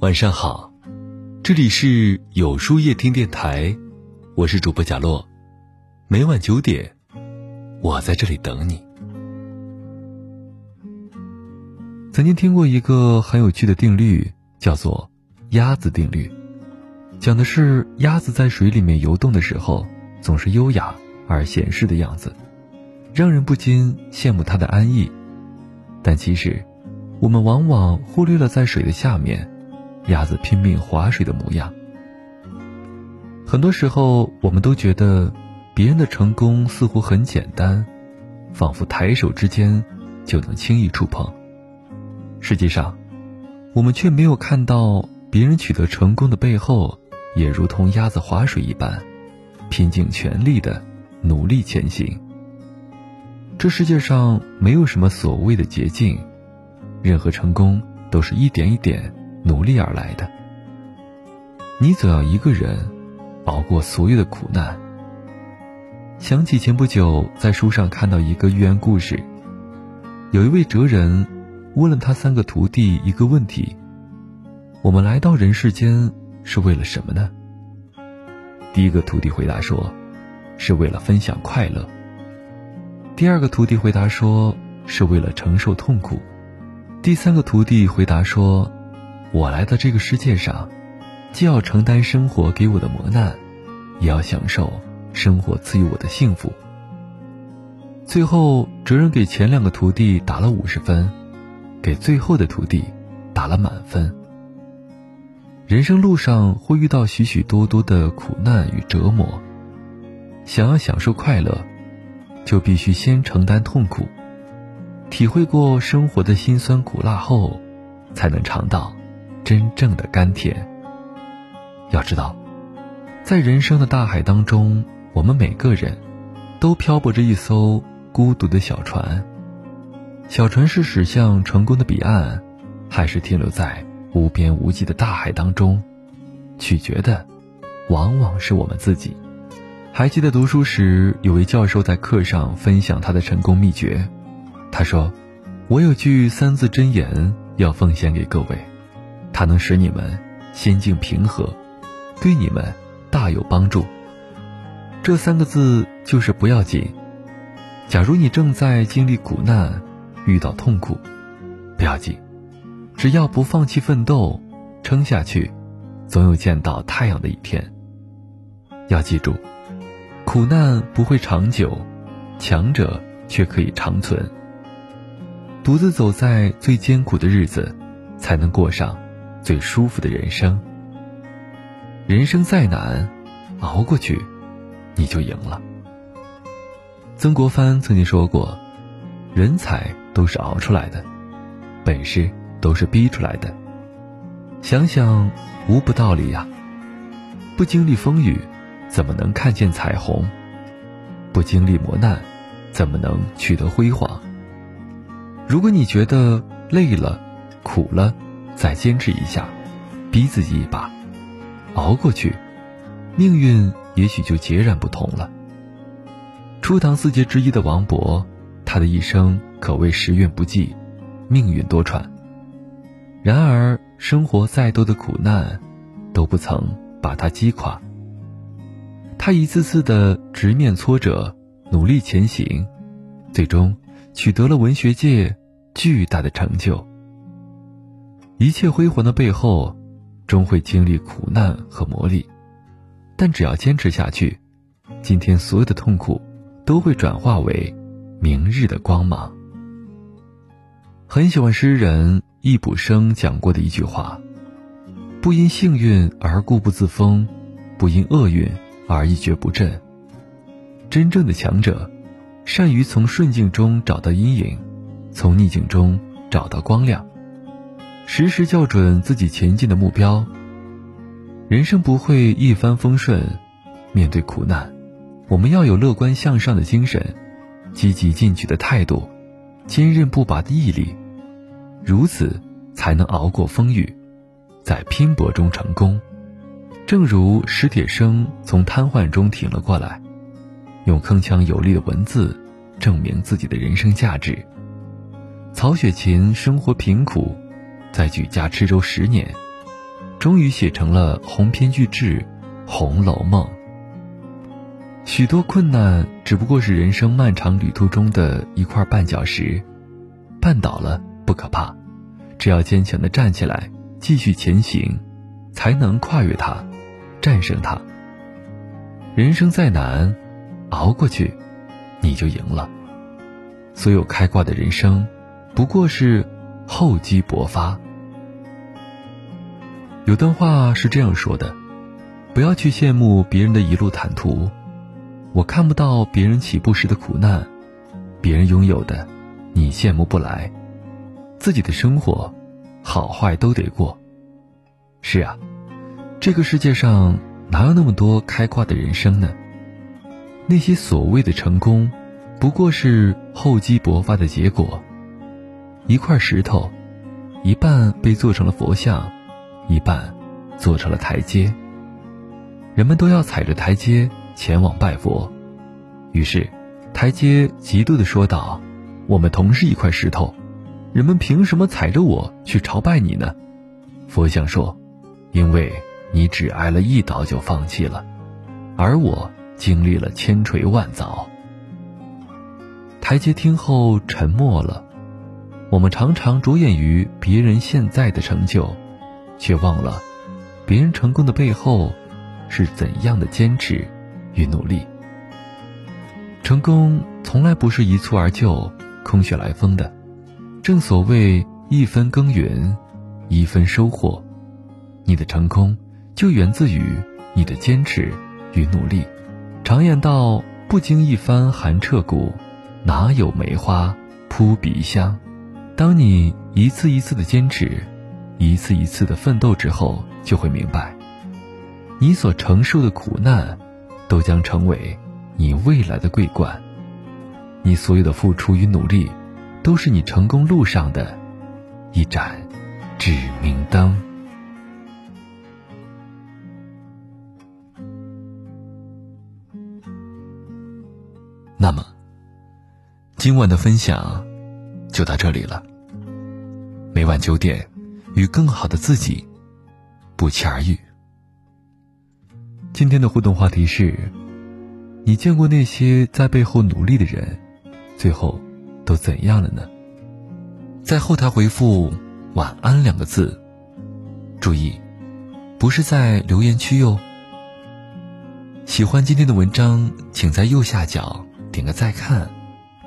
晚上好，这里是有书夜听电台，我是主播贾洛，每晚九点，我在这里等你。曾经听过一个很有趣的定律，叫做“鸭子定律”，讲的是鸭子在水里面游动的时候，总是优雅而闲适的样子，让人不禁羡慕它的安逸。但其实，我们往往忽略了在水的下面，鸭子拼命划水的模样。很多时候，我们都觉得别人的成功似乎很简单，仿佛抬手之间就能轻易触碰。实际上，我们却没有看到别人取得成功的背后，也如同鸭子划水一般，拼尽全力的努力前行。这世界上没有什么所谓的捷径，任何成功都是一点一点努力而来的。你总要一个人熬过所有的苦难。想起前不久在书上看到一个寓言故事，有一位哲人问了他三个徒弟一个问题：我们来到人世间是为了什么呢？第一个徒弟回答说：是为了分享快乐。第二个徒弟回答说：“是为了承受痛苦。”第三个徒弟回答说：“我来到这个世界上，既要承担生活给我的磨难，也要享受生活赐予我的幸福。”最后，哲人给前两个徒弟打了五十分，给最后的徒弟打了满分。人生路上会遇到许许多多的苦难与折磨，想要享受快乐。就必须先承担痛苦，体会过生活的辛酸苦辣后，才能尝到真正的甘甜。要知道，在人生的大海当中，我们每个人都漂泊着一艘孤独的小船。小船是驶向成功的彼岸，还是停留在无边无际的大海当中，取决的往往是我们自己。还记得读书时，有位教授在课上分享他的成功秘诀。他说：“我有句三字真言要奉献给各位，它能使你们心境平和，对你们大有帮助。这三个字就是不要紧。假如你正在经历苦难，遇到痛苦，不要紧，只要不放弃奋斗，撑下去，总有见到太阳的一天。要记住。”苦难不会长久，强者却可以长存。独自走在最艰苦的日子，才能过上最舒服的人生。人生再难，熬过去，你就赢了。曾国藩曾经说过：“人才都是熬出来的，本事都是逼出来的。”想想，无不道理呀。不经历风雨。怎么能看见彩虹？不经历磨难，怎么能取得辉煌？如果你觉得累了、苦了，再坚持一下，逼自己一把，熬过去，命运也许就截然不同了。初唐四杰之一的王勃，他的一生可谓时运不济，命运多舛。然而，生活再多的苦难，都不曾把他击垮。他一次次的直面挫折，努力前行，最终取得了文学界巨大的成就。一切辉煌的背后，终会经历苦难和磨砺，但只要坚持下去，今天所有的痛苦都会转化为明日的光芒。很喜欢诗人易卜生讲过的一句话：“不因幸运而固步自封，不因厄运。”而一蹶不振。真正的强者，善于从顺境中找到阴影，从逆境中找到光亮，时时校准自己前进的目标。人生不会一帆风顺，面对苦难，我们要有乐观向上的精神，积极进取的态度，坚韧不拔的毅力，如此才能熬过风雨，在拼搏中成功。正如史铁生从瘫痪中挺了过来，用铿锵有力的文字证明自己的人生价值。曹雪芹生活贫苦，在举家吃粥十年，终于写成了鸿篇巨制《红楼梦》。许多困难只不过是人生漫长旅途中的一块绊脚石，绊倒了不可怕，只要坚强的站起来，继续前行，才能跨越它，战胜它。人生再难，熬过去，你就赢了。所有开挂的人生，不过是厚积薄发。有段话是这样说的：不要去羡慕别人的一路坦途，我看不到别人起步时的苦难，别人拥有的，你羡慕不来。自己的生活，好坏都得过。是啊，这个世界上哪有那么多开挂的人生呢？那些所谓的成功，不过是厚积薄发的结果。一块石头，一半被做成了佛像。一半做成了台阶，人们都要踩着台阶前往拜佛。于是，台阶嫉妒地说道：“我们同是一块石头，人们凭什么踩着我去朝拜你呢？”佛像说：“因为你只挨了一刀就放弃了，而我经历了千锤万凿。”台阶听后沉默了。我们常常着眼于别人现在的成就。却忘了，别人成功的背后是怎样的坚持与努力。成功从来不是一蹴而就、空穴来风的。正所谓一分耕耘，一分收获。你的成功就源自于你的坚持与努力。常言道：“不经一番寒彻骨，哪有梅花扑鼻香。”当你一次一次的坚持。一次一次的奋斗之后，就会明白，你所承受的苦难，都将成为你未来的桂冠。你所有的付出与努力，都是你成功路上的一盏指明灯。那么，今晚的分享就到这里了。每晚九点。与更好的自己不期而遇。今天的互动话题是：你见过那些在背后努力的人，最后都怎样了呢？在后台回复“晚安”两个字，注意，不是在留言区哟。喜欢今天的文章，请在右下角点个再看，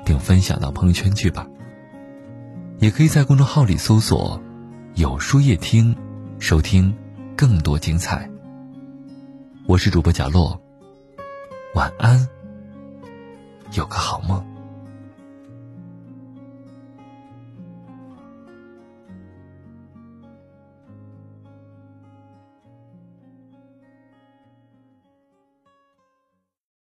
并分享到朋友圈去吧。也可以在公众号里搜索。有书夜听，收听更多精彩。我是主播贾洛，晚安，有个好梦。